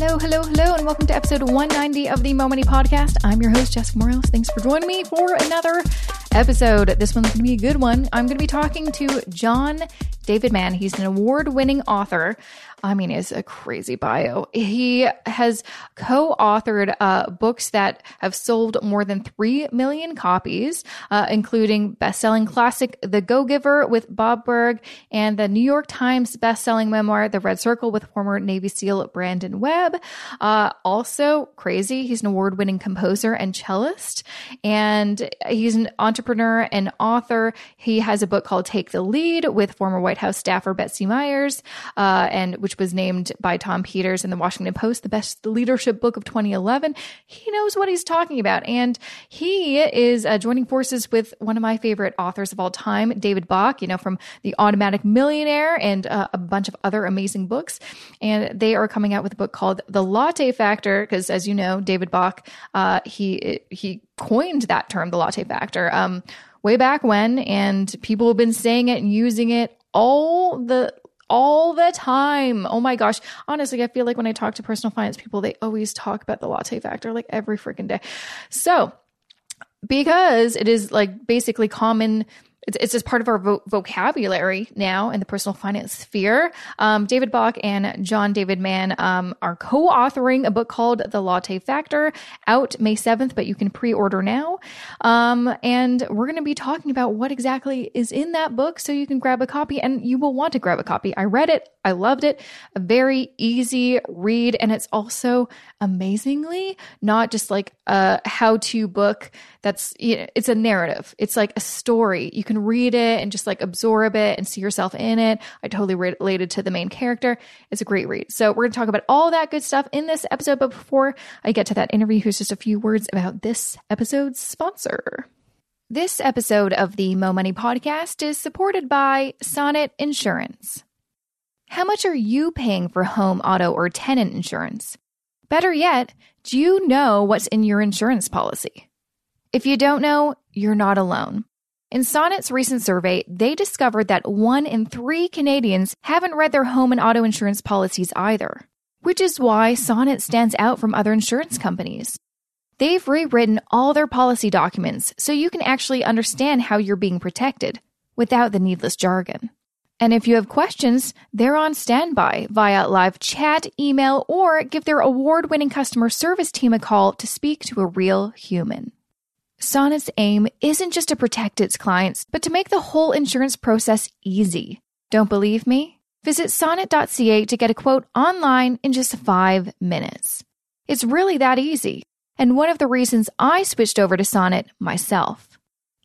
Hello, hello, hello, and welcome to episode 190 of the Mo Money Podcast. I'm your host, Jessica Moorhouse. Thanks for joining me for another episode. This one's going to be a good one. I'm going to be talking to John David Mann. He's an award winning author. I mean, it's a crazy bio. He has co authored uh, books that have sold more than 3 million copies, uh, including best selling classic The Go Giver with Bob Burg and the New York Times best selling memoir The Red Circle with former Navy SEAL Brandon Webb. Uh, also, crazy, he's an award winning composer and cellist, and he's an entrepreneur and author. He has a book called Take the Lead with former White House staffer Betsy Myers, uh, and which was named by Tom Peters in the Washington Post the best leadership book of 2011. He knows what he's talking about. And he is uh, joining forces with one of my favorite authors of all time, David Bach, you know, from The Automatic Millionaire and uh, a bunch of other amazing books. And they are coming out with a book called The Latte Factor, because as you know, David Bach, uh, he, he coined that term, the latte factor. Um, way back when, and people have been saying it and using it all the all the time. Oh my gosh. Honestly, I feel like when I talk to personal finance people, they always talk about the latte factor like every freaking day. So, because it is like basically common it's, it's just part of our vo- vocabulary now in the personal finance sphere. Um, David Bach and John David Mann um, are co authoring a book called The Latte Factor out May 7th, but you can pre order now. Um, and we're going to be talking about what exactly is in that book so you can grab a copy and you will want to grab a copy. I read it, I loved it. A very easy read, and it's also amazingly not just like a how to book that's it's a narrative it's like a story you can read it and just like absorb it and see yourself in it i totally related to the main character it's a great read so we're going to talk about all that good stuff in this episode but before i get to that interview here's just a few words about this episode's sponsor this episode of the Mo Money podcast is supported by Sonnet Insurance. How much are you paying for home, auto, or tenant insurance? Better yet, do you know what's in your insurance policy? If you don't know, you're not alone. In Sonnet's recent survey, they discovered that one in three Canadians haven't read their home and auto insurance policies either, which is why Sonnet stands out from other insurance companies. They've rewritten all their policy documents so you can actually understand how you're being protected without the needless jargon. And if you have questions, they're on standby via live chat, email, or give their award winning customer service team a call to speak to a real human. Sonnet's aim isn't just to protect its clients, but to make the whole insurance process easy. Don't believe me? Visit sonnet.ca to get a quote online in just five minutes. It's really that easy, and one of the reasons I switched over to Sonnet myself.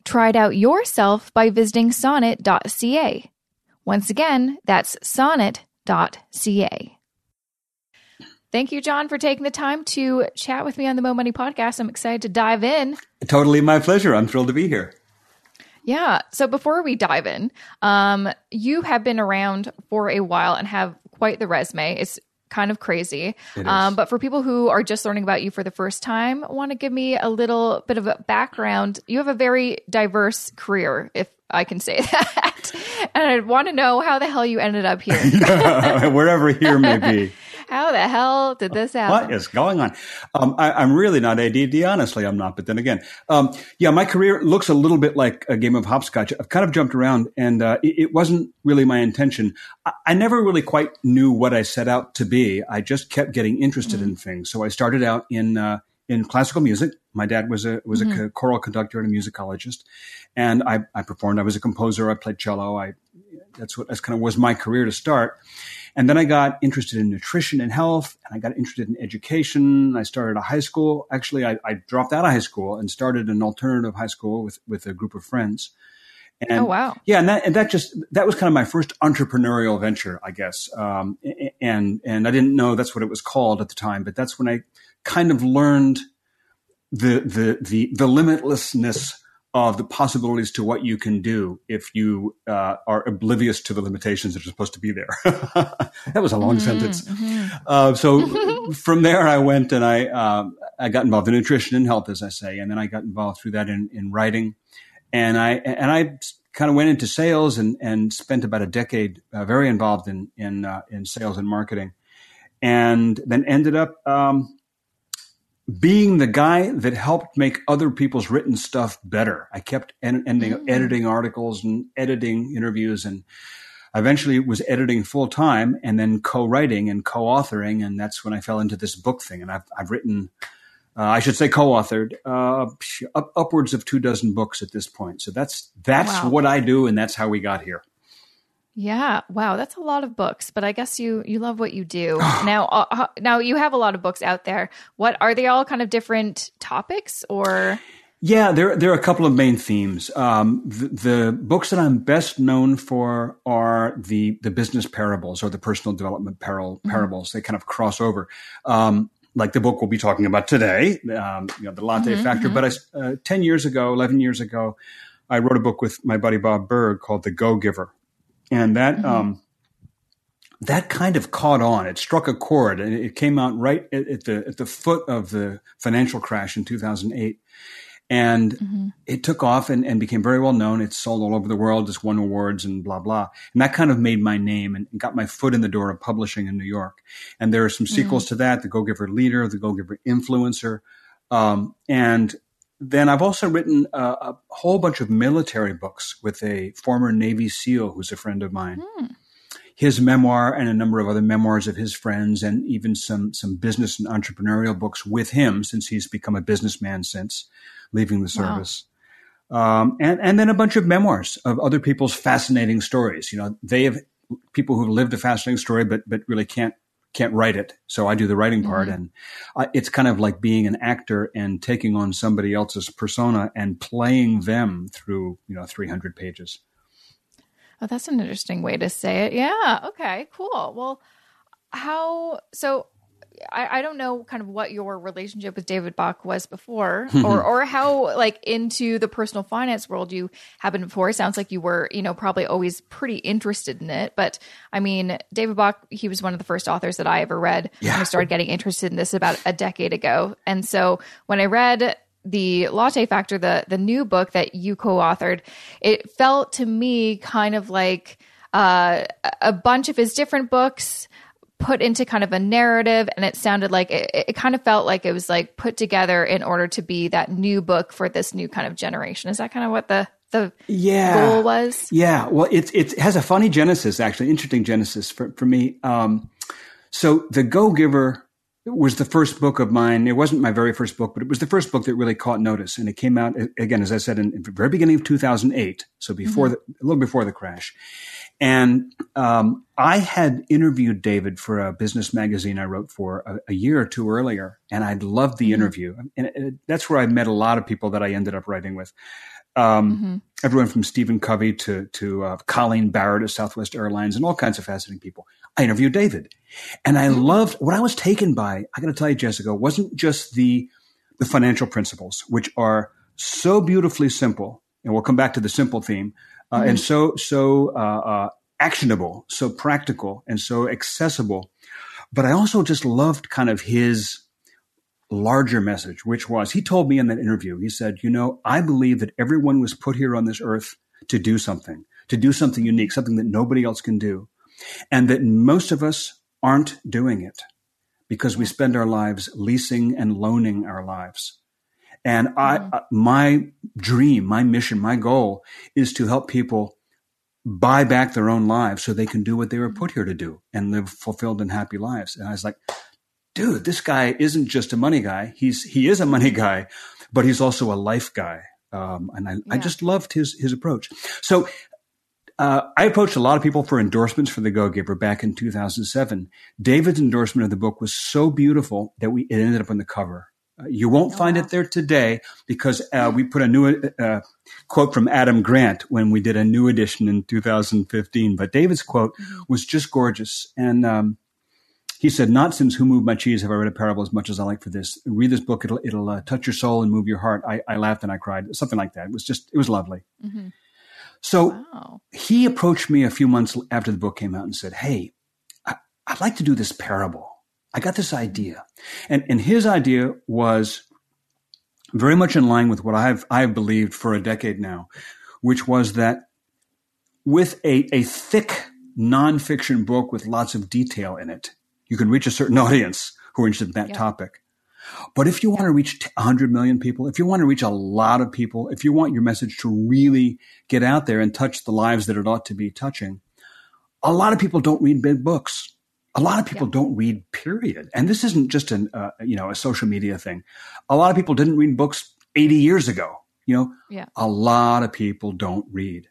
Try it out yourself by visiting sonnet.ca. Once again, that's sonnet.ca. Thank you, John, for taking the time to chat with me on the Mo Money podcast. I'm excited to dive in. Totally my pleasure. I'm thrilled to be here. Yeah. So before we dive in, um, you have been around for a while and have quite the resume. It's kind of crazy. Um, but for people who are just learning about you for the first time, want to give me a little bit of a background. You have a very diverse career, if I can say that. and I want to know how the hell you ended up here. Wherever here may be. How the hell did this happen? What is going on? Um, I, am really not ADD. Honestly, I'm not. But then again, um, yeah, my career looks a little bit like a game of hopscotch. I've kind of jumped around, and uh, it, it, wasn't really my intention. I, I, never really quite knew what I set out to be. I just kept getting interested mm-hmm. in things. So I started out in uh, in classical music. My dad was a was mm-hmm. a choral conductor and a musicologist, and I, I performed. I was a composer. I played cello. I that's what that's kind of was my career to start. And then I got interested in nutrition and health, and I got interested in education. I started a high school. Actually, I, I dropped out of high school and started an alternative high school with with a group of friends. And, oh wow! Yeah, and that and that just that was kind of my first entrepreneurial venture, I guess. Um, and and I didn't know that's what it was called at the time, but that's when I kind of learned the the the the limitlessness of the possibilities to what you can do if you uh, are oblivious to the limitations that are supposed to be there. that was a long mm-hmm, sentence. Mm-hmm. Uh, so from there, I went and I uh, I got involved in nutrition and health, as I say, and then I got involved through that in, in writing, and I and I kind of went into sales and and spent about a decade uh, very involved in in uh, in sales and marketing and then ended up um, being the guy that helped make other people's written stuff better. I kept en- ending mm. editing articles and editing interviews and eventually was editing full time and then co-writing and co-authoring. And that's when I fell into this book thing. And I've, I've written, uh, I should say co-authored, uh, up, upwards of two dozen books at this point. So that's, that's wow. what I do. And that's how we got here. Yeah, wow, that's a lot of books, but I guess you you love what you do. now uh, uh, now you have a lot of books out there. What are they all kind of different topics or yeah, there there are a couple of main themes. Um, the, the, books that I'm best known for are the the business parables or the personal development mm-hmm. parables. They kind of cross over, um, like the book we'll be talking about today, um, you know, the Latte mm-hmm, Factor. Mm-hmm. But I, uh, ten years ago, eleven years ago, I wrote a book with my buddy Bob Burg called The Go Giver, and that mm-hmm. um, that kind of caught on. It struck a chord, and it came out right at, at the at the foot of the financial crash in two thousand eight and mm-hmm. it took off and, and, became very well known. It's sold all over the world, just won awards and blah, blah. And that kind of made my name and got my foot in the door of publishing in New York. And there are some mm-hmm. sequels to that, The Go Giver Leader, The Go Giver Influencer. Um, and then I've also written a, a, whole bunch of military books with a former Navy SEAL who's a friend of mine. Mm his memoir and a number of other memoirs of his friends and even some some business and entrepreneurial books with him since he's become a businessman since leaving the service. Wow. Um, and and then a bunch of memoirs of other people's fascinating stories. You know, they have people who've lived a fascinating story, but but really can't can't write it. So I do the writing part, mm-hmm. and it's kind of like being an actor and taking on somebody else's persona and playing them through you know 300 pages. Oh, that's an interesting way to say it. Yeah. Okay. Cool. Well, how so? I, I don't know kind of what your relationship with David Bach was before or or how like into the personal finance world you have been before. It sounds like you were, you know, probably always pretty interested in it. But I mean, David Bach, he was one of the first authors that I ever read. Yeah. I started getting interested in this about a decade ago. And so when I read the Latte Factor, the the new book that you co-authored, it felt to me kind of like uh, a bunch of his different books put into kind of a narrative and it sounded like it, it, kind of felt like it was like put together in order to be that new book for this new kind of generation is that kind of what the the yeah. goal was yeah well it, it has a funny genesis actually interesting genesis for, for me um, so the go giver was the first book of mine. It wasn't my very first book, but it was the first book that really caught notice. And it came out again, as I said, in, in the very beginning of 2008. So before mm-hmm. the, a little before the crash. And um, I had interviewed David for a business magazine I wrote for a, a year or two earlier, and I loved the mm-hmm. interview. And it, that's where I met a lot of people that I ended up writing with. Um, mm-hmm. Everyone from Stephen Covey to to uh, Colleen Barrett of Southwest Airlines, and all kinds of fascinating people. I interviewed David, and I mm-hmm. loved what I was taken by. I got to tell you, Jessica, wasn't just the the financial principles, which are so beautifully simple, and we'll come back to the simple theme, uh, mm-hmm. and so so uh, uh, actionable, so practical, and so accessible. But I also just loved kind of his larger message, which was he told me in that interview, he said, You know, I believe that everyone was put here on this earth to do something, to do something unique, something that nobody else can do. And that most of us aren't doing it because we spend our lives leasing and loaning our lives. And I, mm-hmm. uh, my dream, my mission, my goal is to help people buy back their own lives so they can do what they were put here to do and live fulfilled and happy lives. And I was like, dude, this guy isn't just a money guy. He's he is a money guy, but he's also a life guy. Um, and I, yeah. I just loved his his approach. So uh, I approached a lot of people for endorsements for the Go Giver back in 2007. David's endorsement of the book was so beautiful that we it ended up on the cover. Uh, you won't find it there today because uh, we put a new uh, quote from Adam Grant when we did a new edition in 2015. But David's quote mm-hmm. was just gorgeous, and um, he said, "Not since Who Moved My Cheese have I read a parable as much as I like for this. Read this book; it'll it'll uh, touch your soul and move your heart." I, I, laughed and I cried, something like that. It was just it was lovely. Mm-hmm. So wow. he approached me a few months after the book came out and said, "Hey, I, would like to do this parable. I got this idea," and and his idea was very much in line with what I've I've believed for a decade now, which was that with a a thick nonfiction book with lots of detail in it, You can reach a certain audience who are interested in that Yeah. topic. But if you want to reach t- 100 million people, if you want to reach a lot of people, if you want your message to really get out there and touch the lives that it ought to be touching, a lot of people don't read big books. A lot of people don't read, period. And this isn't just an, uh, you know, a social media thing. A lot of people didn't read books 80 years ago. You know, Yeah. a lot of people don't read.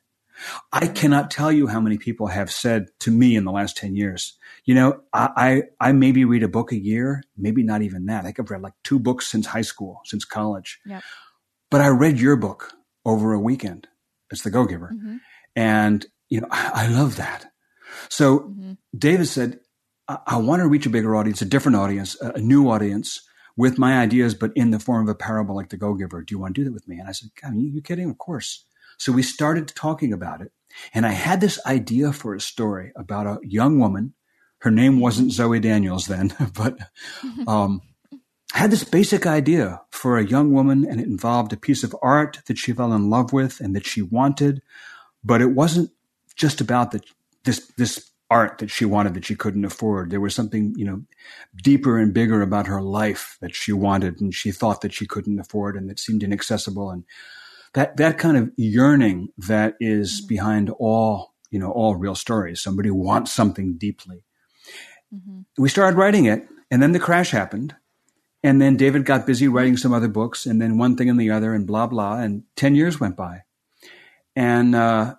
I cannot tell you how many people have said to me in the last 10 years, you know, I, I, I maybe read a book a year, maybe not even that. I think I've read like two books since high school, since college. Yep. But I read your book over a weekend. It's The Go Giver. Mhm. And, you know, I, I love that. So Mhm. David said, I, I want to reach a bigger audience, a different audience, a, a new audience with my ideas, but in the form of a parable like The Go Giver. Do you want to do that with me? And I said, God, you, you kidding? Of course. So we started talking about it. And I had this idea for a story about a young woman. Her name wasn't Zoe Daniels then, but um, I had this basic idea for a young woman, and it involved a piece of art that she fell in love with and that she wanted. But it wasn't just about the, this this art that she wanted that she couldn't afford. There was something you know deeper and bigger about her life that she wanted and she thought that she couldn't afford and that seemed inaccessible and that that kind of yearning that is behind all you know all real stories. Somebody wants something deeply. Mm-hmm. We started writing it, and then the crash happened. And then David got busy writing some other books, and then one thing and the other, and blah blah. And ten years went by, and uh,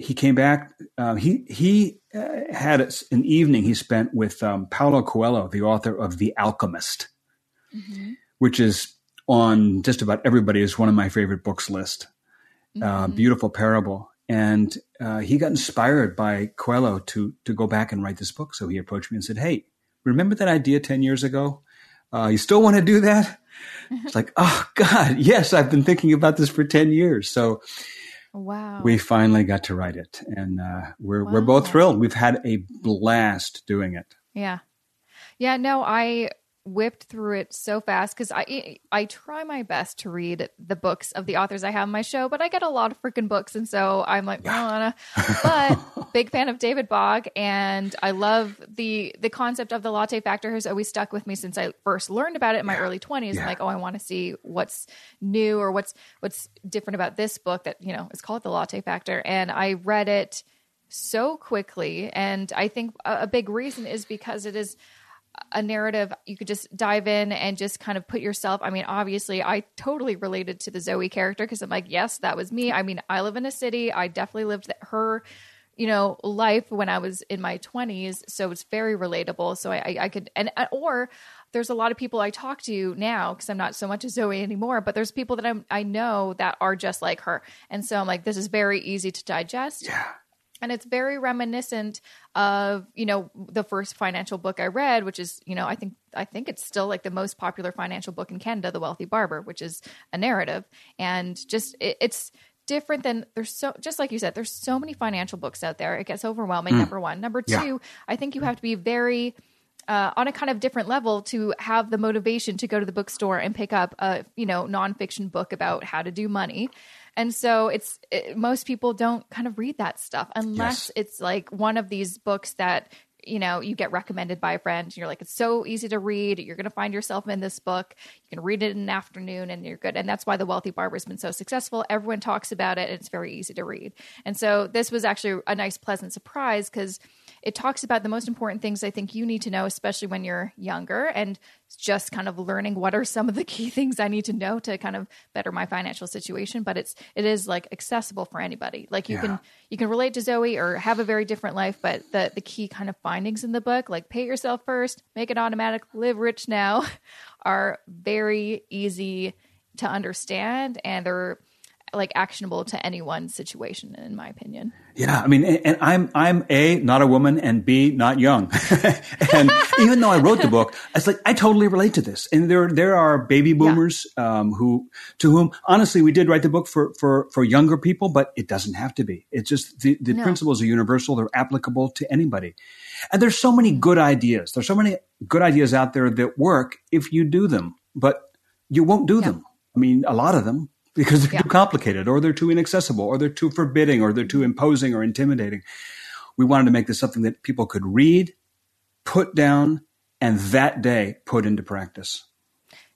he came back. Uh, he he uh, had an evening he spent with um, Paulo Coelho, the author of The Alchemist, Mhm. which is on just about everybody's one of my favorite books list. Uh, Mhm. beautiful parable, and uh, he got inspired by Coelho to to go back and write this book. So he approached me and said, "Hey, remember that idea ten years ago? Uh, you still want to do that?" It's like, oh God, yes, I've been thinking about this for ten years. So Wow. we finally got to write it, and uh, we're we're both thrilled. We've had a blast doing it. Yeah. Yeah, no, I whipped through it so fast because I I try my best to read the books of the authors I have on my show, but I get a lot of freaking books, and so I'm like, "Nah, nah." but big fan of David Bach, and I love the the concept of the latte factor has always stuck with me since I first learned about it in my early 20s. Yeah. I'm like, oh, I want to see what's new or what's what's different about this book that you know is called the latte factor, and I read it so quickly, and I think a, a big reason is because it is a narrative you could just dive in and just kind of put yourself i mean obviously i totally related to the zoe character because i'm like yes that was me. I mean i live in a city. I definitely lived her you know life when i was in my 20s so it's very relatable. So i i, could and uh, or there's a lot of people i talk to now because i'm not so much a zoe anymore but there's people that i'm i know that are just like her. And so i'm like this is very easy to digest. Yeah, and it's very reminiscent of you know the first financial book i read which is you know i think i think it's still like the most popular financial book in canada the wealthy barber which is a narrative. And just it, it's different than there's so just like you said there's so many financial books out there. It gets overwhelming hmm. number one. Number two Yeah. i think you have to be very uh, on a kind of different level to have the motivation to go to the bookstore and pick up a you know nonfiction book about how to do money. And so it's it, most people don't kind of read that stuff unless Yes. it's like one of these books that you know you get recommended by a friend and you're like it's so easy to read. You're going to find yourself in this book. You can read it in an afternoon and you're good. And that's why the wealthy barber has been so successful. Everyone talks about it and it's very easy to read. And so this was actually a nice pleasant surprise because it talks about the most important things I think you need to know, especially when you're younger, and just kind of learning what are some of the key things I need to know to kind of better my financial situation. But it's it is like accessible for anybody. Like you Yeah. can you can relate to Zoe or have a very different life, but the the key kind of findings in the book, like pay yourself first, make it automatic, live rich now, are very easy to understand and they're like actionable to anyone's situation in my opinion. yeah. I mean, and, I'm I'm a not a woman, and b not young. and even though I wrote the book, it's like I totally relate to this. And there there are baby boomers um, who to whom honestly we did write the book for for for younger people, but it doesn't have to be. It's just the the No. principles are universal; they're applicable to anybody. And there's so many good ideas. There's so many good ideas out there that work if you do them, but you won't do them. I mean, a lot of them because they're Yeah. too complicated or they're too inaccessible or they're too forbidding or they're too imposing or intimidating. We wanted to make this something that people could read, put down, and that day put into practice.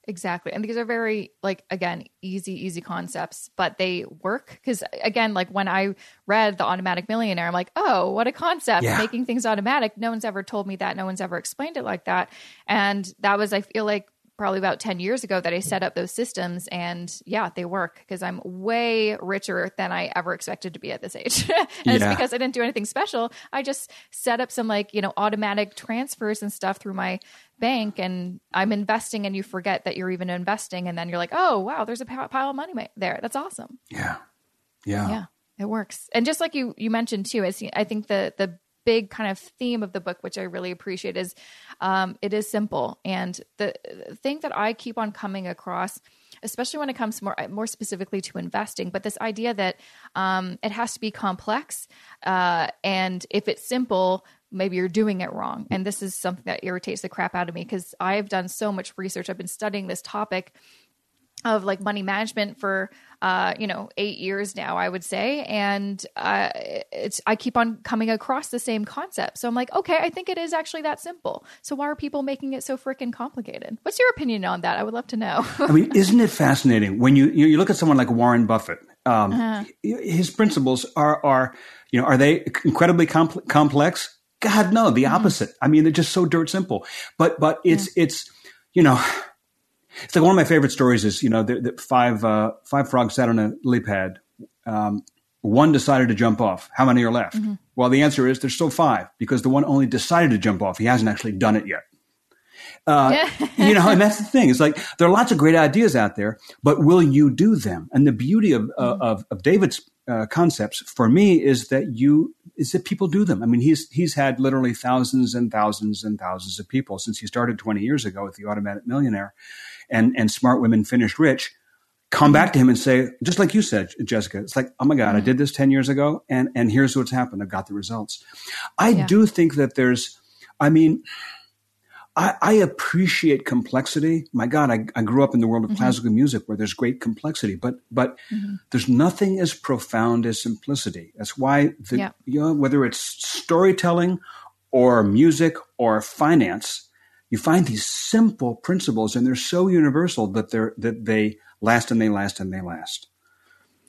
Exactly. And these are very, like, again, easy, easy concepts, but they work. Because, again, like when I read The Automatic Millionaire, I'm like, oh, what a concept. Yeah. Making things automatic. No one's ever told me that. No one's ever explained it like that. And that was, I feel like, probably about 10 years ago that I set up those systems and yeah, they work because I'm way richer than I ever expected to be at this age. and yeah. it's because I didn't do anything special. I just set up some like, you know, automatic transfers and stuff through my bank and I'm investing and you forget that you're even investing and then you're like, "Oh, wow, there's a pile of money there. That's awesome." Yeah. Yeah. Yeah. It works. And just like you you mentioned too, I think the the big kind of theme of the book, which I really appreciate, is um, it is simple. And the, thing that I keep on coming across, especially when it comes more more specifically to investing, but this idea that um, it has to be complex, uh, and if it's simple, maybe you're doing it wrong. And this is something that irritates the crap out of me because I've done so much research. I've been studying this topic of like money management for uh, you know eight years now i would say. And uh, it's i keep on coming across the same concept. So i'm like okay i think it is actually that simple. So why are people making it so freaking complicated? What's your opinion on that? I would love to know. I mean isn't it fascinating when you you look at someone like warren buffett um, uh-huh. his principles are are you know are they incredibly compl- complex? God no the mm-hmm. opposite. I mean they're just so dirt simple. But but it's yeah. it's you know it's like one of my favorite stories is you know the, the five uh, five frogs sat on a lily pad. Um, one decided to jump off. How many are left? Mm-hmm. Well, the answer is there's still five because the one only decided to jump off. He hasn't actually done it yet. Uh, you know, and that's the thing. It's like there are lots of great ideas out there, but will you do them? And the beauty of uh, mm-hmm. of, of, David's uh, concepts for me is that you is that people do them. I mean, he's he's had literally thousands and thousands and thousands of people since he started 20 years ago with the Automatic Millionaire and, and smart women finished rich come back to him and say, just like you said, Jessica, it's like, oh my God, I did this 10 years ago and, and here's what's happened. I've got the results. I yeah. do think that there's, I mean, I, I, appreciate complexity. My God, I, I, grew up in the world of mm-hmm. classical music where there's great complexity, but but mm-hmm. there's nothing as profound as simplicity. That's why the, yeah. you know, whether it's storytelling or music or finance, you find these simple principles and they're so universal that they're that they last and they last and they last.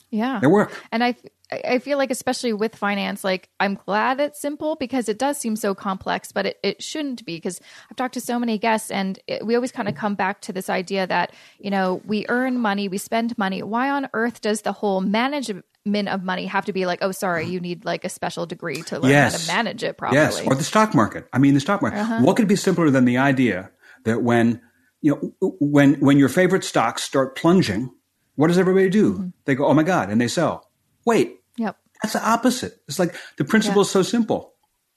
Yeah. They work. And I I feel like especially with finance, like I'm glad it's simple because it does seem so complex, but it, it shouldn't be because I've talked to so many guests and it, we always kind of come back to this idea that, you know, we earn money, we spend money. Why on earth does the whole management of money have to be like, oh, sorry, you need like a special degree to learn yes. how to manage it properly. Yes, or the stock market. I mean, the stock market. Uh-huh. What could be simpler than the idea that when you know when when your favorite stocks start plunging, what does everybody do? Mm-hmm. They go, oh my god, and they sell. Wait, yep, that's the opposite. It's like the principle is so simple.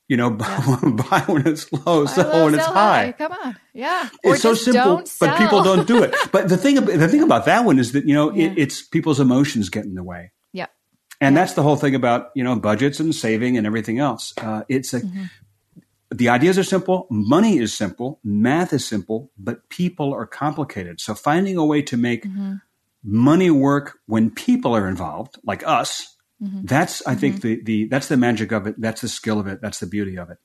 You know, yeah. buy when it's low, buy sell low, when it's high. high. Come on, yeah. It's so simple, but people don't do it. But the thing, the thing about that one is that you know yeah. it, it's people's emotions get in the way. Yeah, and that's the whole thing about, you know, budgets and saving and everything else. Uh, it's a, mm-hmm. the ideas are simple. Money is simple. Math is simple, but people are complicated. So finding a way to make mm-hmm. Money work when people are involved, like us, mm-hmm. that's, I think mm-hmm. the, the, that's the magic of it. That's the skill of it. That's the beauty of it.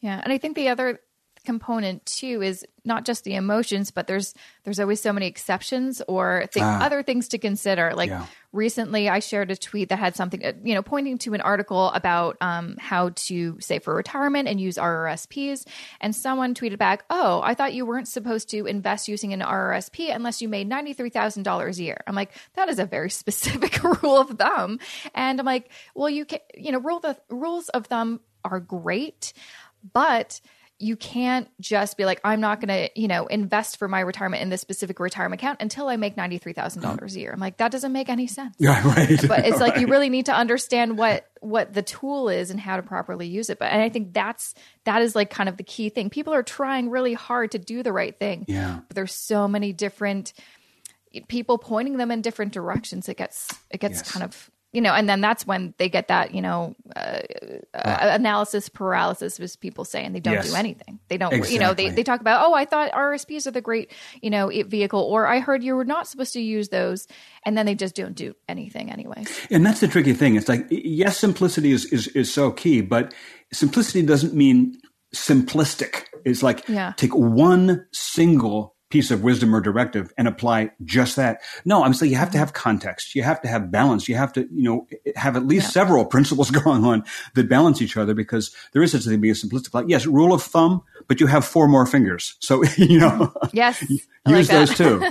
Yeah. And I think the other component too is not just the emotions but there's there's always so many exceptions or th- ah, other things to consider like yeah. Recently i shared a tweet that had something uh, you know pointing to an article about um, how to save for retirement and use rrsps and someone tweeted back oh i thought you weren't supposed to invest using an rrsp unless you made $93000 a year. I'm like that is a very specific rule of thumb. And i'm like well you can you know rule the rules of thumb are great but you can't just be like, I'm not going to, you know, invest for my retirement in this specific retirement account until I make $93,000 uh-huh. a year. I'm like, that doesn't make any sense. Yeah, right. But it's like, you really need to understand what, what the tool is and how to properly use it. But, and I think that's, that is like kind of the key thing. People are trying really hard to do the right thing. Yeah. But there's so many different people pointing them in different directions. It gets, it gets yes. kind of you know, and then that's when they get that, you know, uh, uh, analysis paralysis, as people say, and they don't yes. do anything. They don't, exactly. you know, they, they talk about, oh, I thought RSPs are the great, you know, vehicle, or I heard you were not supposed to use those, and then they just don't do anything anyway. And that's the tricky thing. It's like, yes, simplicity is, is, is so key, but simplicity doesn't mean simplistic. It's like Yeah. take one single piece of wisdom or directive and apply just that. No, I'm saying you have to have context. You have to have balance. You have to, you know, have at least Yeah. several principles going on that balance each other because there is such a thing being simplistic. Like, yes, rule of thumb, but you have four more fingers. So, you know, Yes. I like use those too.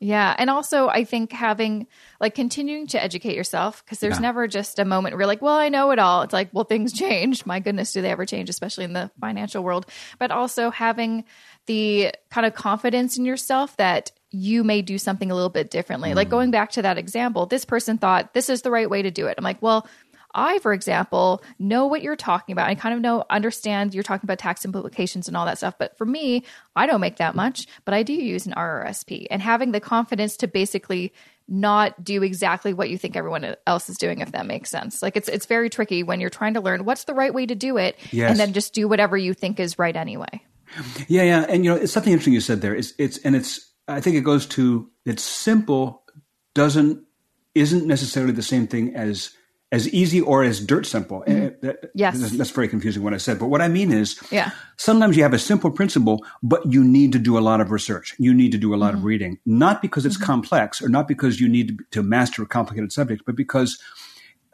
Yeah. And also, I think having like continuing to educate yourself because there's Yeah. never just a moment where you're like, well, I know it all. It's like, well, things change. My goodness, do they ever change, especially in the financial world? But also having the kind of confidence in yourself that you may do something a little bit differently. Like hmm. going back to that example, this person thought this is the right way to do it. I'm like, well, I, for example, know what you're talking about. I kind of know, understand you're talking about tax implications and all that stuff. But for me, I don't make that much, but I do use an RRSP. And having the confidence to basically not do exactly what you think everyone else is doing, if that makes sense. Like it's it's very tricky when you're trying to learn what's the right way to do it, Yes. and then just do whatever you think is right anyway. Yeah, yeah, and you know, it's something interesting you said there. It's it's and it's I think it goes to it's simple doesn't isn't necessarily the same thing as as easy or as dirt simple. Eh, that- Yes. that's, that's very confusing what I said. But what I mean is, Yeah. sometimes you have a simple principle, but you need to do a lot of research. You need to do a lot Mm-hmm. of reading, not because it's complex or not because you need to, to master a complicated subject, but because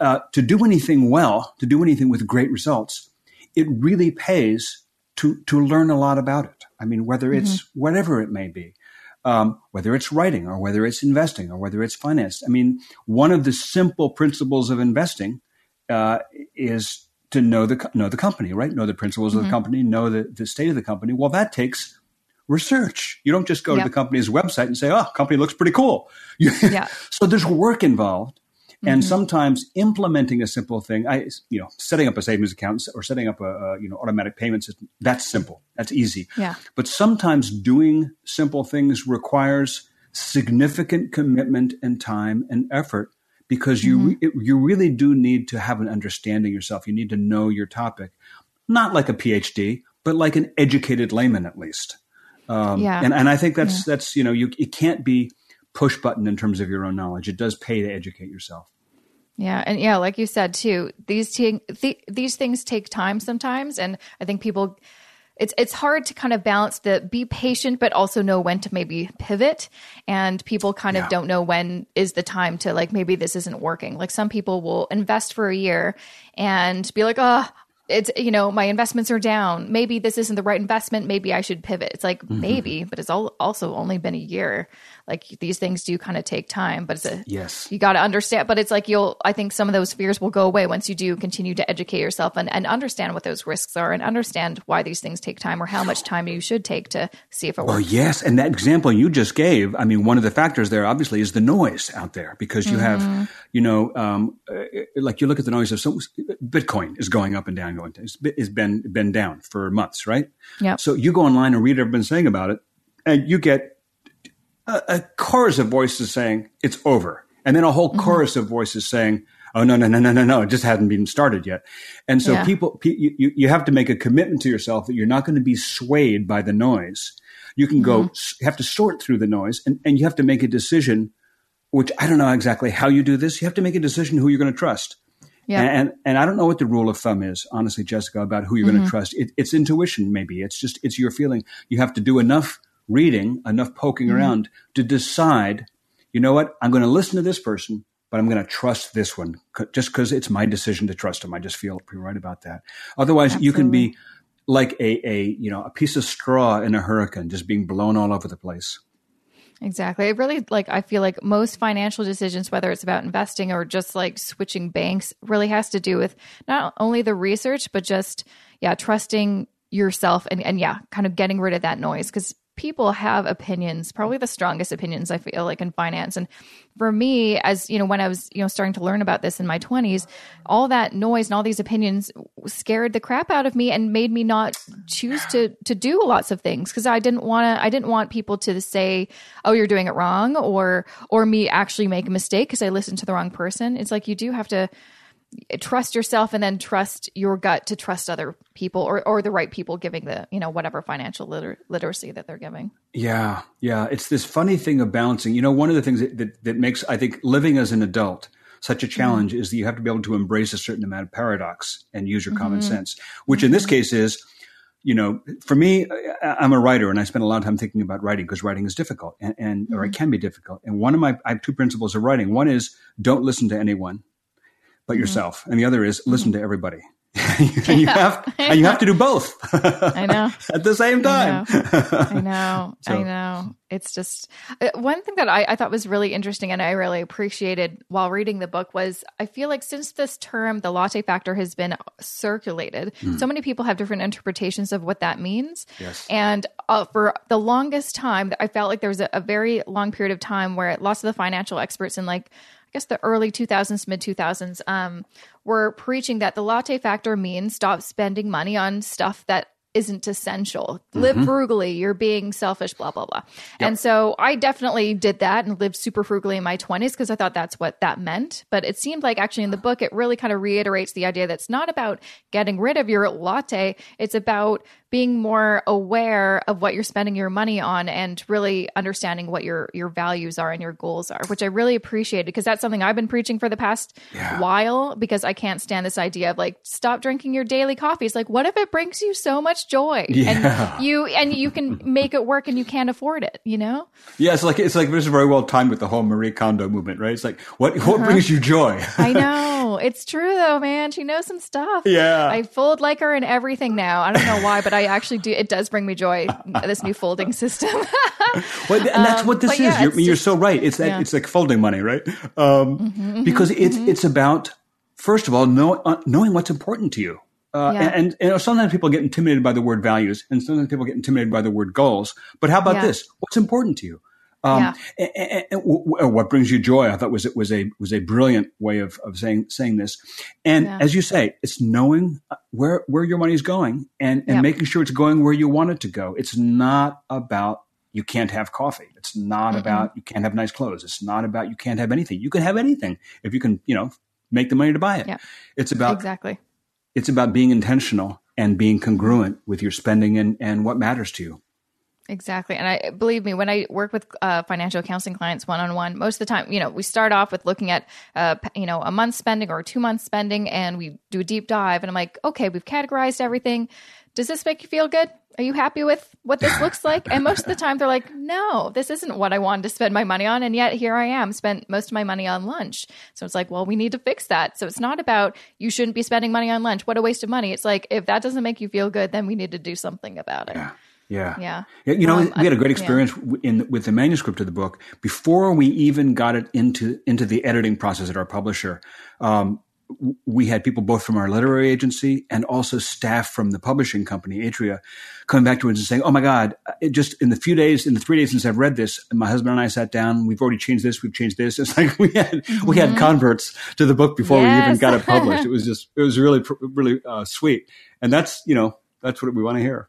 uh, to do anything well, to do anything with great results, it really pays to to learn a lot about it. I mean, whether it's whatever it may be, um, whether it's writing or whether it's investing or whether it's finance. I mean, one of the simple principles of investing uh, is to know the know the company, right? Know the principles of the company, know the, the state of the company. Well, that takes research. You don't just go Yep. to the company's website and say, "Oh, company looks pretty cool." You- Yeah. so there's work involved. And sometimes implementing a simple thing, I, you know, setting up a savings account or setting up a, a you know automatic payment system, that's simple, that's easy. Yeah. But sometimes doing simple things requires significant commitment and time and effort because you re- you really do need to have an understanding yourself. You need to know your topic, not like a PhD, but like an educated layman at least. Um, Yeah. and and I think that's that's you know you it can't be push button in terms of your own knowledge. It does pay to educate yourself. Yeah, and yeah, like you said too, these t- th- these things take time sometimes, and I think people, it's it's hard to kind of balance the be patient, but also know when to maybe pivot, and people kind Yeah. of don't know when is the time to like maybe this isn't working. Like some people will invest for a year and be like, oh. It's you know my investments are down. Maybe this isn't the right investment. Maybe I should pivot. It's like Mm-hmm. maybe, but it's all, also only been a year. Like these things do kind of take time, but it's a Yes. you got to understand but it's like you'll i think some of those fears will go away once you do continue to educate yourself and, and understand what those risks are and understand why these things take time or how much time you should take to see if it Oh works yes, and that example you just gave. I mean, one of the factors there obviously is the noise out there because you have, you know, um, uh, like you look at the noise of some Bitcoin is going up and down, going it's, it's been been down for months, right? Yep. So you go online and read what everyone's saying about it, and you get a, a chorus of voices saying it's over, and then a whole mm-hmm. chorus of voices saying, "Oh no, no, no, no, no, no! It just hadn't been started yet." And so Yeah. people, pe- you, you you have to make a commitment to yourself that you're not going to be swayed by the noise. You can go, mm-hmm. you have to sort through the noise, and, and you have to make a decision. Which I don't know exactly how you do this. You have to make a decision who you're going to trust. Yeah. And, and I don't know what the rule of thumb is, honestly, Jessica, about who you're going to mm-hmm. trust. It, it's intuition, maybe. It's just, it's your feeling. You have to do enough reading, enough poking mm-hmm. around to decide, you know what? I'm going to listen to this person, but I'm going to trust this one c- just because it's my decision to trust him. I just feel pretty right about that. Otherwise, you can be like a, a, you know, a piece of straw in a hurricane, just being blown all over the place. Exactly. It really like I feel like most financial decisions, whether it's about investing or just like switching banks, really has to do with not only the research, but just yeah, trusting yourself and, and yeah, kind of getting rid of that noise because people have opinions, probably the strongest opinions I feel like in finance. And for me, as you know, when I was, you know, starting to learn about this in my twenties, all that noise and all these opinions scared the crap out of me and made me not choose to to do lots of things because I didn't want to I didn't want people to say, "Oh, you're doing it wrong," or or me actually make a mistake because I listened to the wrong person. It's like you do have to trust yourself and then trust your gut to trust other people or or the right people giving the, you know, whatever financial liter- literacy that they're giving. Yeah, yeah. It's this funny thing of balancing. You know, one of the things that, that, that makes, I think, living as an adult such a challenge is that you have to be able to embrace a certain amount of paradox and use your common sense, which in this case is you know, for me, I'm a writer and I spend a lot of time thinking about writing because writing is difficult and, and mm-hmm. or it mm-hmm. can be difficult. And one of my, I have two principles of writing. One is don't listen to anyone but mm-hmm. yourself. And the other is listen mm-hmm. to everybody. and you have and you have to do both. I know at the same time. I know. I know. So. I know. It's just uh, one thing that I, I, thought was really interesting and I really appreciated while reading the book was I feel like since this term, the latte factor, has been circulated, mm. so many people have different interpretations of what that means. Yes. And uh, for the longest time, I felt like there was a, a very long period of time where lots of the financial experts and like guess the early 2000s, mid 2000s, um, were preaching that the latte factor means stop spending money on stuff that isn't essential. Mm-hmm. Live frugally, you're being selfish, blah, blah, blah. Yep. And so I definitely did that and lived super frugally in my 20s because I thought that's what that meant. But it seemed like actually in the book, it really kind of reiterates the idea that it's not about getting rid of your latte, it's about being more aware of what you're spending your money on and really understanding what your your values are and your goals are, which I really appreciated because that's something I've been preaching for the past yeah. while because I can't stand this idea of like stop drinking your daily coffee. It's like what if it brings you so much joy yeah. and you and you can make it work and you can't afford it, you know? Yeah, it's like it's like this is very well timed with the whole Marie Kondo movement, right? It's like what what uh-huh. brings you joy? I know. It's true though, man. She knows some stuff. Yeah. I fold like her in everything now. I don't know why, but I I actually do. It does bring me joy. this new folding system. well, and that's um, what this is. Yeah, you're, you're so right. It's that yeah. it's like folding money, right? Um, mm-hmm, mm-hmm, because it's mm-hmm. it's about first of all know, uh, knowing what's important to you. Uh, yeah. and, and, you know, sometimes people get intimidated by the word values, and sometimes people get intimidated by the word goals. But how about this? What's important to you? Um, yeah. and, and, and what brings you joy? I thought was it was a was a brilliant way of, of saying saying this. And yeah. as you say, it's knowing uh, where where your money is going and and making sure it's going where you want it to go. It's not about you can't have coffee. It's not mm about you can't have nice clothes. It's not about you can't have anything. You can have anything if you can, you know, make the money to buy it. Yeah. It's about exactly. It's about being intentional and being congruent with your spending and and what matters to you. Exactly. And I believe me, when I work with uh, financial counseling clients one on one, most of the time, you know, we start off with looking at, uh, you know, a month spending or two months spending, and we do a deep dive. And I'm like, okay, we've categorized everything. Does this make you feel good? Are you happy with what this looks like? And most of the time, they're like, no, this isn't what I wanted to spend my money on. And yet here I am, spent most of my money on lunch. So it's like, well, we need to fix that. So it's not about you shouldn't be spending money on lunch. What a waste of money. It's like, if that doesn't make you feel good, then we need to do something about it. Yeah. Yeah. Yeah. You know, um, we had a great experience yeah. in with the manuscript of the book before we even got it into into the editing process at our publisher. Um, we had people both from our literary agency and also staff from the publishing company, Atria, coming back to us and saying, "Oh my God! It just in the few days, in the three days since I've read this, my husband and I sat down. We've already changed this. We've changed this. It's like we had mm-hmm. we had mm-hmm. converts to the book before yes. we even got it published. it was just it was really really uh, sweet, and that's you know that's what we want to hear.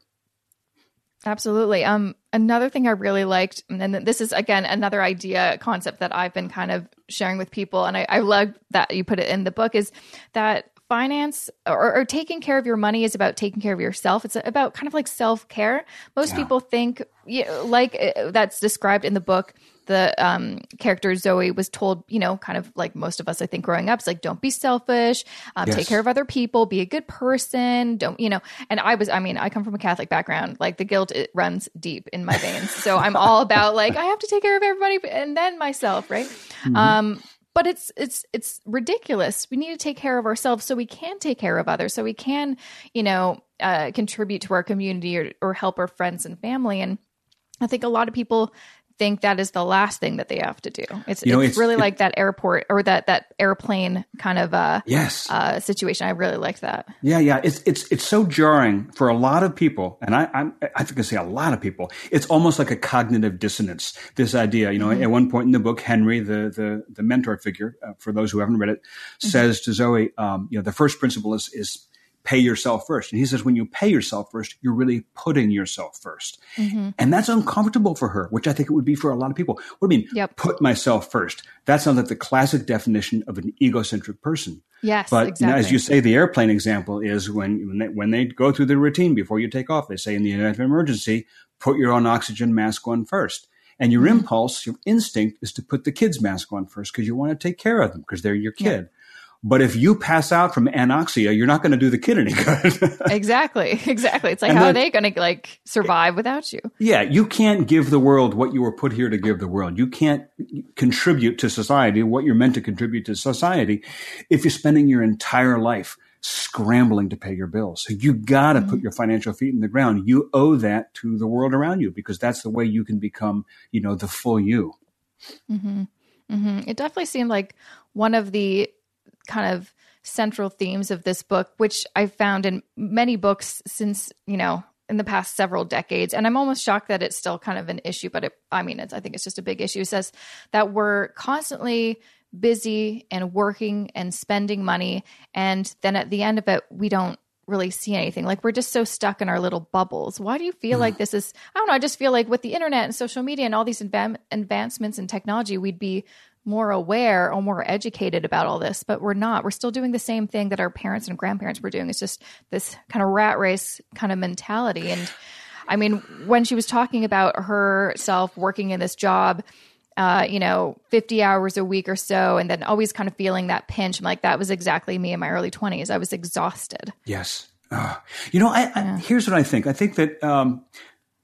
Absolutely. Um, another thing I really liked, and this is again another idea concept that I've been kind of sharing with people, and I, I love that you put it in the book, is that finance or, or, taking care of your money is about taking care of yourself. It's about kind of like self care. Most yeah. people think, you know, like uh, that's described in the book, the um, character Zoe was told, you know, kind of like most of us, I think, growing up, it's like, don't be selfish, um, yes. take care of other people, be a good person, don't, you know. And I was, I mean, I come from a Catholic background, like the guilt it runs deep in my veins. So I'm all about like I have to take care of everybody and then myself, right? Mm-hmm. Um, but it's it's it's ridiculous. We need to take care of ourselves so we can take care of others, so we can, you know, uh, contribute to our community or, or help our friends and family. And I think a lot of people think that is the last thing that they have to do. It's, you know, it's, it's, really it, like that airport or that that airplane kind of uh yes uh, situation. I really like that. Yeah, yeah. It's it's it's so jarring for a lot of people, and I I'm, I think I say a lot of people. It's almost like a cognitive dissonance. This idea, you know, mm-hmm. at one point in the book, Henry, the the the mentor figure, uh, for those who haven't read it, mm-hmm. says to Zoe, um, you know, the first principle is is pay yourself first. And he says, when you pay yourself first, you're really putting yourself 1st mm-hmm. And that's uncomfortable for her, which I think it would be for a lot of people. What do you mean? Yep. Put myself first. That sounds like the classic definition of an egocentric person. Yes, but exactly. as you say, the airplane example is when when they, when they go through the routine before you take off. They say in the event of emergency, put your own oxygen mask on first. And your mm-hmm. impulse, your instinct is to put the kid's mask on first because you want to take care of them because they're your kid. But if you pass out from anoxia, you're not going to do the kid any good. exactly. Exactly. It's like, and how then, are they going to like survive without you? Yeah. You can't give the world what you were put here to give the world. You can't contribute to society what you're meant to contribute to society if you're spending your entire life scrambling to pay your bills. So you got to mm-hmm. put your financial feet in the ground. You owe that to the world around you because that's the way you can become, you know, the full you. Mm-hmm. Mm-hmm. It definitely seemed like one of the kind of central themes of this book, which I've found in many books since, you know, in the past several decades. And I'm almost shocked that it's still kind of an issue, but it, I mean, it's I think it's just a big issue. It says that we're constantly busy and working and spending money. And then at the end of it, we don't really see anything. Like we're just so stuck in our little bubbles. Why do you feel like mm. this is? I don't know. I just feel like with the internet and social media and all these adva- advancements in technology, we'd be more aware or more educated about all this, but we're not. We're still doing the same thing that our parents and grandparents were doing. It's just this kind of rat race kind of mentality. And I mean, when she was talking about herself working in this job, uh, you know, 50 hours a week or so, and then always kind of feeling that pinch. I'm like, that was exactly me in my early 20s. I was exhausted. Yes. Uh, you know, I, yeah. Here's what I think. I think that um,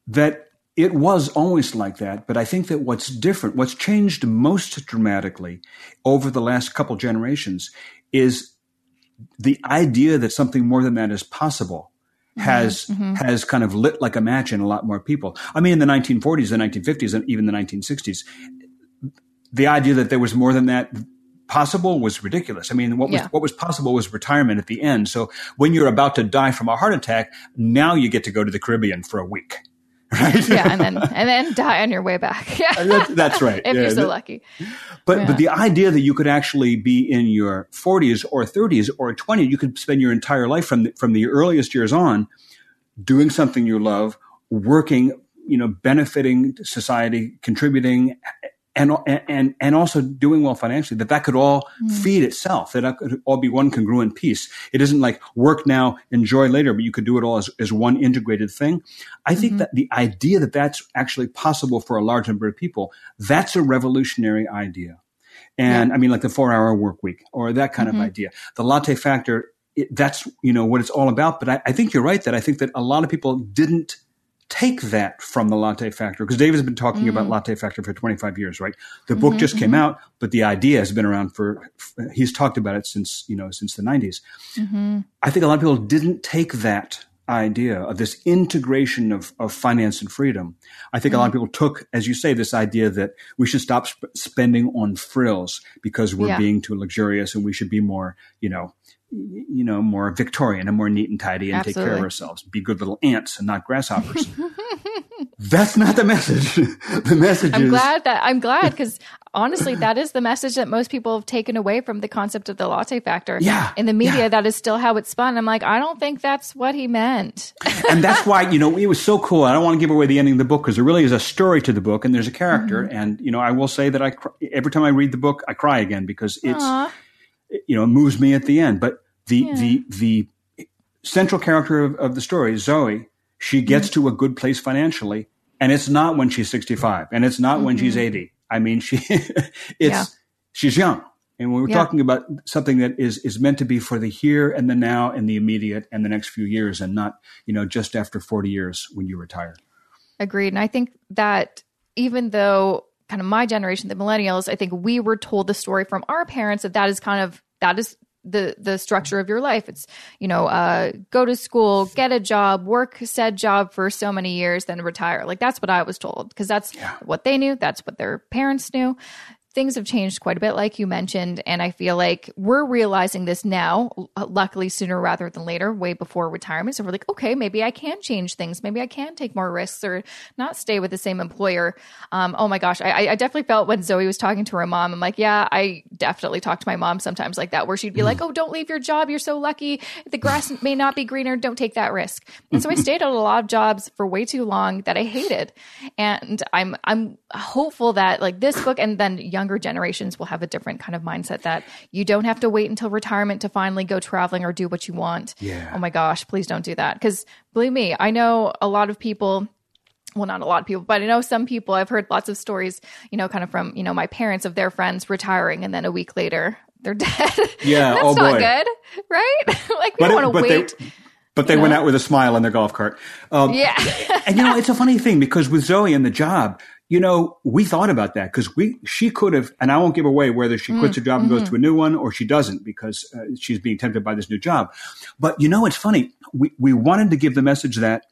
that it was always like that, but I think that what's different, what's changed most dramatically over the last couple generations is the idea that something more than that is possible mm-hmm, has mm-hmm. has kind of lit like a match in a lot more people. I mean, in the 1940s, the 1950s, and even the 1960s, the idea that there was more than that possible was ridiculous. I mean, what was, yeah. what was possible was retirement at the end. So when you're about to die from a heart attack, now you get to go to the Caribbean for a week. Right? yeah, and then and then die on your way back. Uh, yeah, that, that's right. if yeah. you're so lucky. But yeah. but the idea that you could actually be in your 40s or 30s or 20s, you could spend your entire life from the, from the earliest years on doing something you love, working, you know, benefiting society, contributing, and and and also doing well financially that that could all mm. feed itself that that could all be one congruent piece it isn't like work now enjoy later but you could do it all as, as one integrated thing i think mm-hmm. that the idea that that's actually possible for a large number of people that's a revolutionary idea and yeah. i mean like the four hour work week or that kind mm-hmm. of idea the latte factor it, that's you know what it's all about but I, I think you're right that i think that a lot of people didn't take that from the latte factor because David's been talking mm. about latte factor for 25 years, right? The book mm-hmm, just came mm-hmm. out, but the idea has been around for, he's talked about it since, you know, since the 90s. Mm-hmm. I think a lot of people didn't take that idea of this integration of, of finance and freedom. I think a lot of mm-hmm. people took, as you say, this idea that we should stop sp- spending on frills because we're yeah. being too luxurious and we should be more, you know, you know, more Victorian and more neat and tidy and Absolutely. take care of ourselves. Be good little ants and not grasshoppers. That's not the message. the message I'm is, glad that I'm glad because honestly, that is the message that most people have taken away from the concept of the latte factor. Yeah. In the media, yeah. that is still how it's spun. I'm like, I don't think that's what he meant. and that's why, you know, it was so cool. I don't want to give away the ending of the book because there really is a story to the book and there's a character. Mm-hmm. And, you know, I will say that I, every time I read the book, I cry again because it's, Aww. You know, moves me at the end. But the yeah. the the central character of, of, the story, Zoe, she gets mm-hmm. to a good place financially, and it's not when she's sixty five, and it's not mm-hmm. when she's mm-hmm. eighty. I mean, she it's yeah. she's young. And when we're yeah. talking about something that is is meant to be for the here and the now and the immediate and the next few years, and not you know just after forty years when you retire. Agreed. And I think that even though kind of my generation, the millennials, I think we were told the story from our parents that that is kind of that is the the structure of your life. It's you know uh, go to school get a job work said job for so many years then retire. Like that's what i was told because that's yeah. what they knew. That's what their parents knew things have changed quite a bit, like you mentioned. And I feel like we're realizing this now, luckily sooner rather than later, way before retirement. So we're like, okay, maybe I can change things. Maybe I can take more risks or not stay with the same employer. Um, oh my gosh, I, I, definitely felt when Zoe was talking to her mom, I'm like, yeah, I definitely talk to my mom sometimes like that, where she'd be like, oh, don't leave your job. You're so lucky. The grass may not be greener. Don't take that risk. And so I stayed at a lot of jobs for way too long that I hated. And I'm, I'm hopeful that like this book and then young younger generations will have a different kind of mindset that you don't have to wait until retirement to finally go traveling or do what you want. Yeah. Oh my gosh, please don't do that. Because believe me, I know a lot of people well not a lot of people but i know some people i've heard lots of stories you know kind of from you know my parents of their friends retiring and then a week later they're dead. Yeah. That's oh not boy. good, right? like we But don't want to they- wait. But they You went out with a smile on their golf cart. Um, yeah. and you know, it's a funny thing because with Zoe and the job, you know, we thought about that because we, she could have, and I won't give away whether she quits her job and goes to a new one or she doesn't because uh, she's being tempted by this new job. But you know, it's funny. We, we wanted to give the message that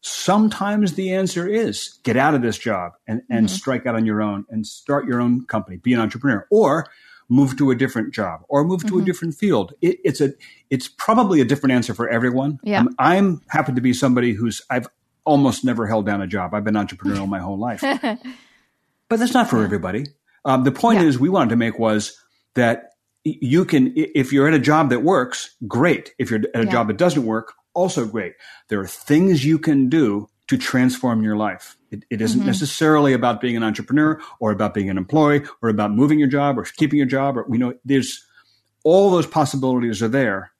sometimes the answer is get out of this job and, and strike out on your own and start your own company, be an entrepreneur or move to a different job or move to a different field. It, it's a, it's probably a different answer for everyone. Yeah. Um, I'm happen to be somebody who's, I've almost never held down a job. I've been entrepreneurial my whole life, but that's not for everybody. Um, the point Yeah. is we wanted to make was that you can, if you're at a job that works, great. If you're at a Yeah. job that doesn't work, also great. There are things you can do to transform your life. It, it isn't necessarily about being an entrepreneur or about being an employee or about moving your job or keeping your job or, you know, there's all those possibilities are there.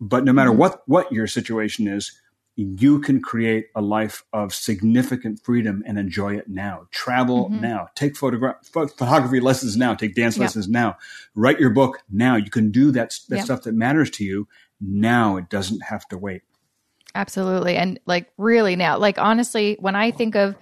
But no matter what, what your situation is, you can create a life of significant freedom and enjoy it now. Travel mm-hmm. now. Take photogra- photography lessons now. Take dance lessons now. Write your book now. You can do that, that stuff that matters to you now. It doesn't have to wait. Absolutely. And like really now, like honestly, when I think of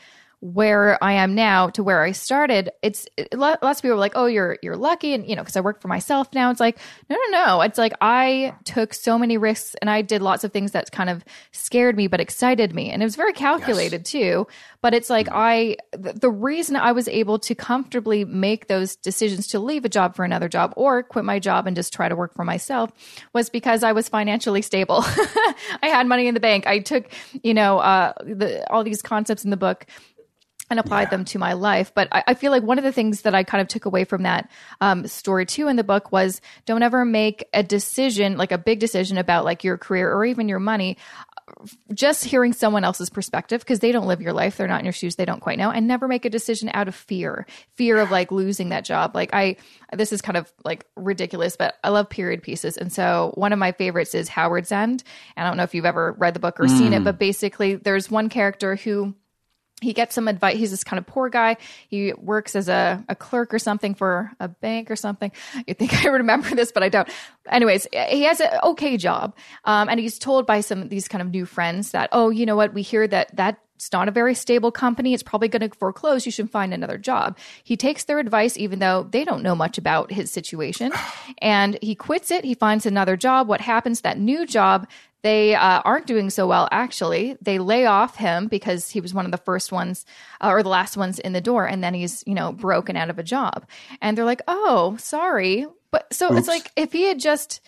where I am now to where I started, it's it, lots of people are like, "Oh, you're you're lucky," and you know, because I work for myself now. It's like, no, no, no. It's like I took so many risks and I did lots of things that kind of scared me but excited me, and it was very calculated too. But it's like I, th- the reason I was able to comfortably make those decisions to leave a job for another job or quit my job and just try to work for myself was because I was financially stable. I had money in the bank. I took, you know, uh, the, all these concepts in the book and applied them to my life. But I, I feel like one of the things that I kind of took away from that um, story too in the book was don't ever make a decision, like a big decision about like your career or even your money, just hearing someone else's perspective because they don't live your life. They're not in your shoes. They don't quite know. And never make a decision out of fear. Fear of like losing that job. Like i this is kind of like ridiculous but i love period pieces. And so one of my favorites is Howards End. I don't know if you've ever read the book or seen it but basically there's one character who he gets some advice. He's this kind of poor guy. He works as a, a clerk or something for a bank or something. You think I remember this, but I don't. Anyways, he has an okay job. Um, and he's told by some of these kind of new friends that, oh, you know what? We hear that that's not a very stable company. It's probably going to foreclose. You should find another job. He takes their advice, even though they don't know much about his situation. And he quits it. He finds another job. What happens? That new job, they uh, aren't doing so well actually. They lay off him because he was one of the first ones uh, or the last ones in the door and then he's you know broken out of a job. And they're like oh sorry. But so it's like if he had just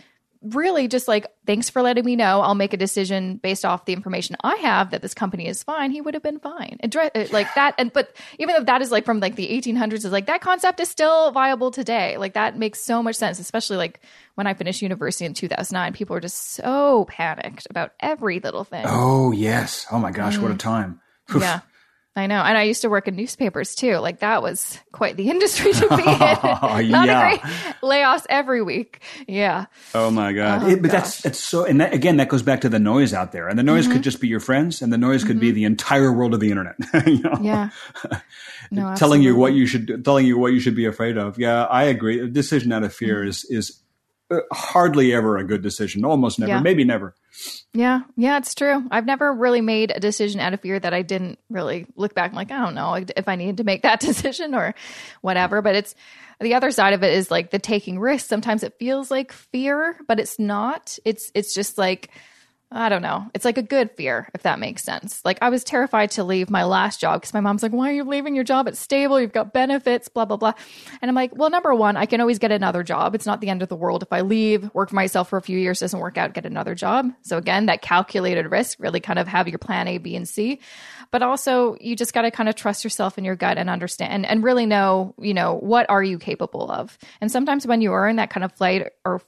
really just like thanks for letting me know i'll make a decision based off the information i have that this company is fine he would have been fine and like that and but even though that is like from like the 1800s is like that concept is still viable today like that makes so much sense especially like when i finished university in 2009 people were just so panicked about every little thing Oh, yes. Oh, my gosh. What a mm. time. Oof. yeah I know. And I used to work in newspapers too. Like that was quite the industry to be in. Not Yeah. a great layoffs every week. Yeah. Oh my God! Oh, It- but that's it's so, and that, again, that goes back to the noise out there, and the noise Mm-hmm. could just be your friends, and the noise could be the entire world of the internet. you know? Yeah. No, telling you what you should, telling you what you should be afraid of. Yeah, I agree. A decision out of fear Mm-hmm. is is Uh, hardly ever a good decision. Almost never, Yeah. maybe never. Yeah, yeah, it's true. I've never really made a decision out of fear that I didn't really look back. and like, I don't know if I needed to make that decision or whatever. But it's the other side of it is like the taking risks. Sometimes it feels like fear, but it's not. It's it's just like I don't know. It's like a good fear, if that makes sense. Like I was terrified to leave my last job because my mom's like, "Why are you leaving your job? It's stable. You've got benefits, blah blah blah." And I'm like, "Well, number one, I can always get another job. It's not the end of the world if I leave, work for myself for a few years, doesn't work out, get another job." So again, that calculated risk, really kind of have your plan A, B, and C. But also, you just got to kind of trust yourself in your gut and understand and, and really know, you know, what are you capable of. And sometimes when you are in that kind of flight or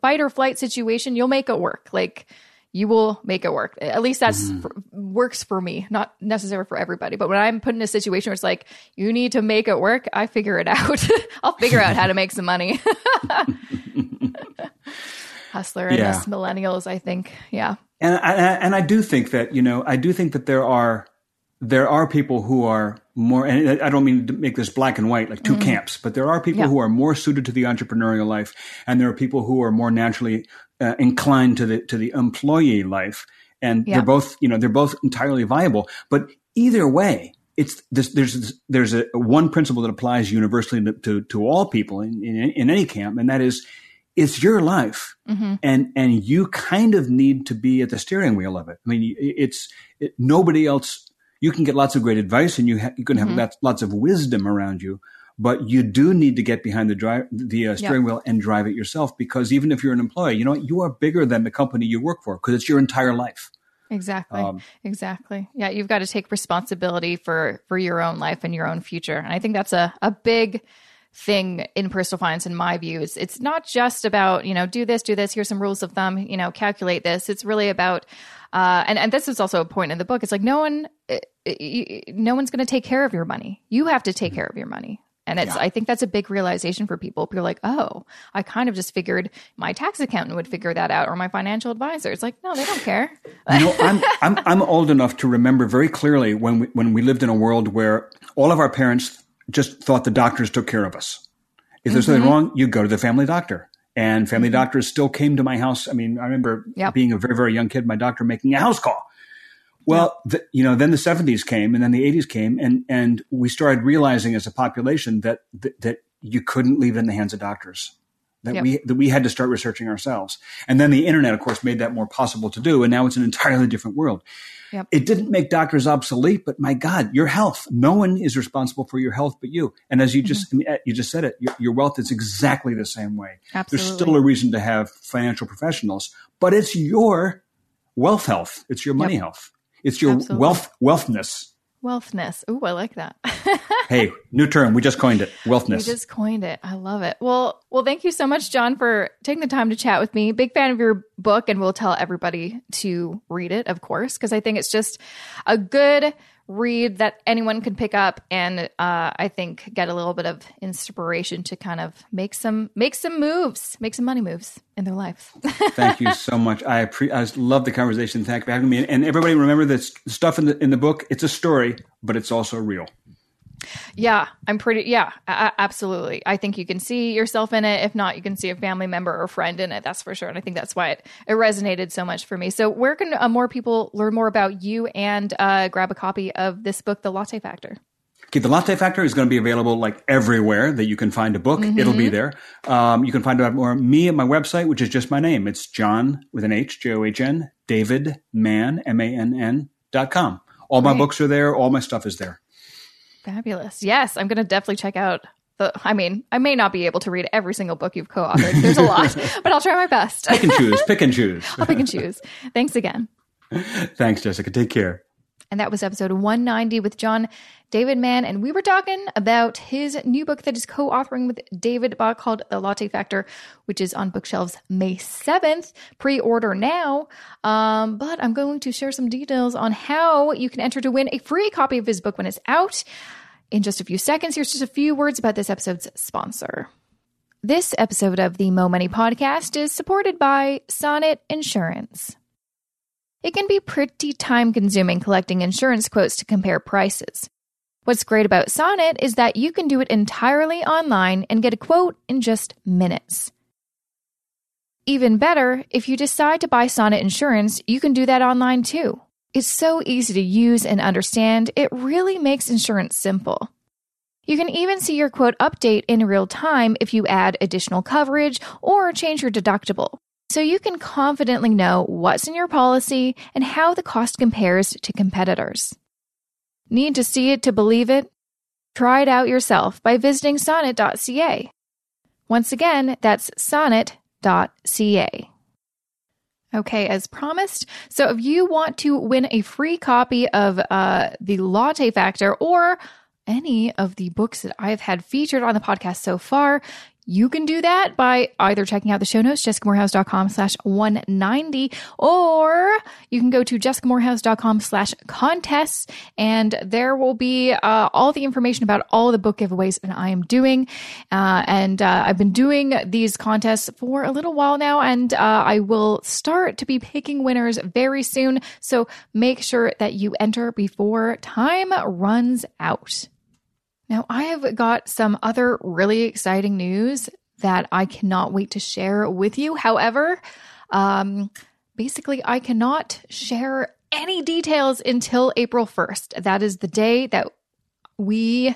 fight or flight situation, you'll make it work. Like you will make it work. At least that's for, works for me, not necessary for everybody. But when I'm put in a situation where it's like you need to make it work, I figure it out. I'll figure out how to make some money. Hustler and Yeah. us millennials, I think. Yeah. And I, and I do think that you know I do think that there are there are people who are more, and I don't mean to make this black and white, like 2 mm-hmm. camps, but there are people yeah. who are more suited to the entrepreneurial life, and there are people who are more naturally uh, inclined to the to the employee life, and yeah. they're both, you know, they're both entirely viable. But either way, it's this, there's there's a one principle that applies universally to to, to all people in, in, in any camp, and that is it's your life, mm-hmm. and and you kind of need to be at the steering wheel of it. I mean, it's it, nobody else. You can get lots of great advice, and you ha- you can have mm-hmm. lots, lots of wisdom around you, but you do need to get behind the drive the uh, steering yep. wheel and drive it yourself. Because even if you're an employee, you know you are bigger than the company you work for because it's your entire life. Exactly. Um, exactly. Yeah, you've got to take responsibility for for your own life and your own future. And I think that's a a big thing in personal finance in my view is it's not just about you know do this do this here's some rules of thumb you know calculate this it's really about uh, and and this is also a point in the book it's like no one uh, no one's going to take care of your money you have to take care of your money and it's, yeah. I think that's a big realization for people. People are like, oh, I kind of just figured my tax accountant would figure that out or my financial advisor. It's like, no, they don't care. you know, I'm, I'm, I'm old enough to remember very clearly when we, when we lived in a world where all of our parents just thought the doctors took care of us. If there's mm-hmm. something wrong, you go to the family doctor. And family mm-hmm. doctors still came to my house. I mean, I remember yep. being a very, very young kid, my doctor making a house call well, the, you know, then the 70s came and then the 80s came and, and we started realizing as a population that, that, that you couldn't leave it in the hands of doctors. That yep. we that we had to start researching ourselves, and then the internet, of course, made that more possible to do. And now it's an entirely different world. Yep. It didn't make doctors obsolete, but my God, your health. No one is responsible for your health but you. And as you just mm-hmm. you just said it, your, your, wealth is exactly the same way. Absolutely. There's still a reason to have financial professionals, but it's your wealth health. It's your money yep. health. It's your Absolutely. wealth wealthness. Wealthness. Ooh, I like that. hey, new term. We just coined it. Wealthness. We just coined it. I love it. Well, well, thank you so much, John, for taking the time to chat with me. Big fan of your book, and we'll tell everybody to read it, of course, because I think it's just a good read that anyone can pick up and uh, I think get a little bit of inspiration to kind of make some make some moves, make some money moves in their life. Thank you so much. I pre- I love the conversation. Thank you for having me. And everybody, remember this stuff in the in the book. It's a story, but it's also real. Yeah, I'm pretty. Yeah, absolutely. I think you can see yourself in it. If not, you can see a family member or friend in it. That's for sure. And I think that's why it, it resonated so much for me. So, where can uh, more people learn more about you and uh, grab a copy of this book, The Latte Factor? Okay, the Latte Factor is going to be available like everywhere that you can find a book. Mm-hmm. It'll be there. Um, you can find out more me at my website, which is just my name. It's John with an H, J O H N, David Mann, M A N N dot com. All my books are there. All my stuff is there. Fabulous. Yes, I'm going to definitely check out the. I mean, I may not be able to read every single book you've co authored. There's a lot, but I'll try my best. pick and choose. Pick and choose. I'll pick and choose. Thanks again. Thanks, Jessica. Take care. And that was episode 190 with John David Mann. And we were talking about his new book that is co authoring with David Bach called The Latte Factor, which is on bookshelves May 7th. Pre order now. Um, but I'm going to share some details on how you can enter to win a free copy of his book when it's out in just a few seconds. Here's just a few words about this episode's sponsor. This episode of the Mo Money podcast is supported by Sonnet Insurance. It can be pretty time consuming collecting insurance quotes to compare prices. What's great about Sonnet is that you can do it entirely online and get a quote in just minutes. Even better, if you decide to buy Sonnet insurance, you can do that online too. It's so easy to use and understand, it really makes insurance simple. You can even see your quote update in real time if you add additional coverage or change your deductible. So you can confidently know what's in your policy and how the cost compares to competitors. Need to see it to believe it? Try it out yourself by visiting sonnet.ca. Once again, that's sonnet.ca. Okay, as promised. So if you want to win a free copy of uh, The Latte Factor or any of the books that I've had featured on the podcast so far, You can do that by either checking out the show notes, jessicamoorhouse.com slash 190, or you can go to jessicamoorhouse.com slash contests, and there will be uh, all the information about all the book giveaways that I am doing. Uh, and uh, I've been doing these contests for a little while now, and uh, I will start to be picking winners very soon. So make sure that you enter before time runs out. Now, I have got some other really exciting news that I cannot wait to share with you. However, um, basically, I cannot share any details until April 1st. That is the day that we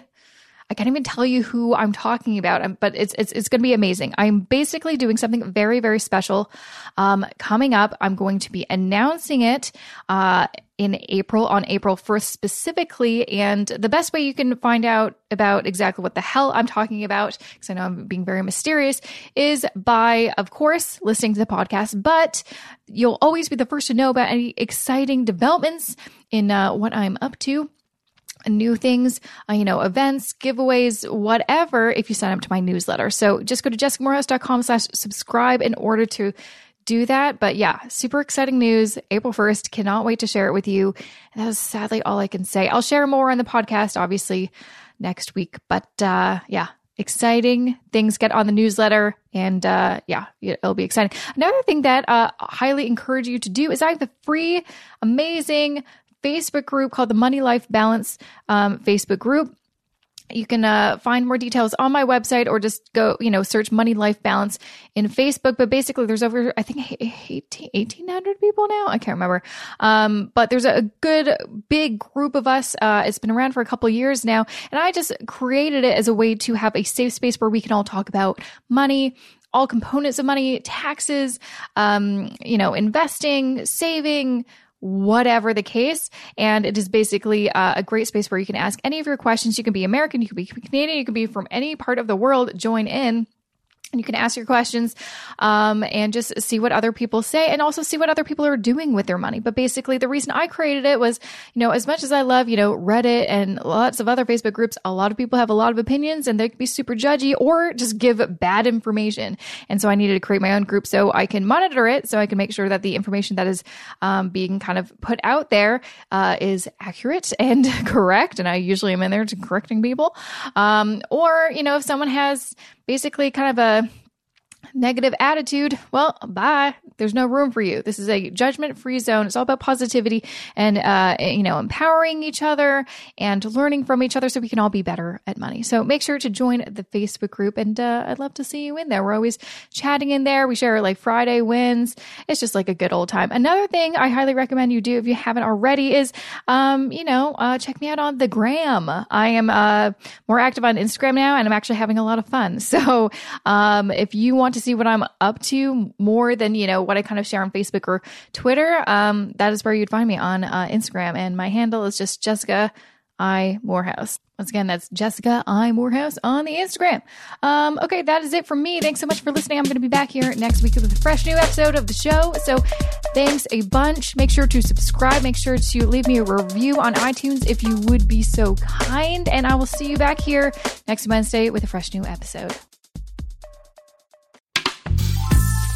I can't even tell you who I'm talking about, um, but it's it's it's going to be amazing. I'm basically doing something very very special um, coming up. I'm going to be announcing it uh, in April on April 1st specifically, and the best way you can find out about exactly what the hell I'm talking about, because I know I'm being very mysterious, is by of course listening to the podcast. But you'll always be the first to know about any exciting developments in uh, what I'm up to new things, uh, you know, events, giveaways, whatever, if you sign up to my newsletter. So just go to jessicamoorhouse.com slash subscribe in order to do that. But yeah, super exciting news. April 1st. Cannot wait to share it with you. And that is sadly all I can say. I'll share more on the podcast, obviously, next week. But uh, yeah, exciting things get on the newsletter and uh, yeah it'll be exciting another thing that uh, I highly encourage you to do is i have the free amazing Facebook group called the Money Life Balance um, Facebook group. You can uh, find more details on my website or just go, you know, search Money Life Balance in Facebook. But basically, there's over, I think, 1,800 people now. I can't remember. Um, but there's a good, big group of us. Uh, it's been around for a couple years now. And I just created it as a way to have a safe space where we can all talk about money, all components of money, taxes, um, you know, investing, saving, whatever the case. And it is basically uh, a great space where you can ask any of your questions. You can be American, you can be Canadian, you can be from any part of the world. Join in you can ask your questions um, and just see what other people say and also see what other people are doing with their money. But basically, the reason I created it was, you know, as much as I love, you know, Reddit and lots of other Facebook groups, a lot of people have a lot of opinions and they can be super judgy or just give bad information. And so I needed to create my own group so I can monitor it, so I can make sure that the information that is um, being kind of put out there uh, is accurate and correct. And I usually am in there to correcting people. Um, or, you know, if someone has basically kind of a negative attitude, well, bye. There's no room for you. This is a judgment free zone. It's all about positivity and, uh, you know, empowering each other and learning from each other so we can all be better at money. So make sure to join the Facebook group and, uh, I'd love to see you in there. We're always chatting in there. We share like Friday wins. It's just like a good old time. Another thing I highly recommend you do if you haven't already is, um, you know, uh, check me out on the gram. I am, uh, more active on Instagram now and I'm actually having a lot of fun. So, um, if you want to see what I'm up to more than, you know, what I kind of share on Facebook or Twitter, um, that is where you'd find me on uh, Instagram. And my handle is just Jessica I Moorhouse. Once again, that's Jessica I Moorhouse on the Instagram. Um, okay, that is it from me. Thanks so much for listening. I'm going to be back here next week with a fresh new episode of the show. So thanks a bunch. Make sure to subscribe. Make sure to leave me a review on iTunes if you would be so kind. And I will see you back here next Wednesday with a fresh new episode.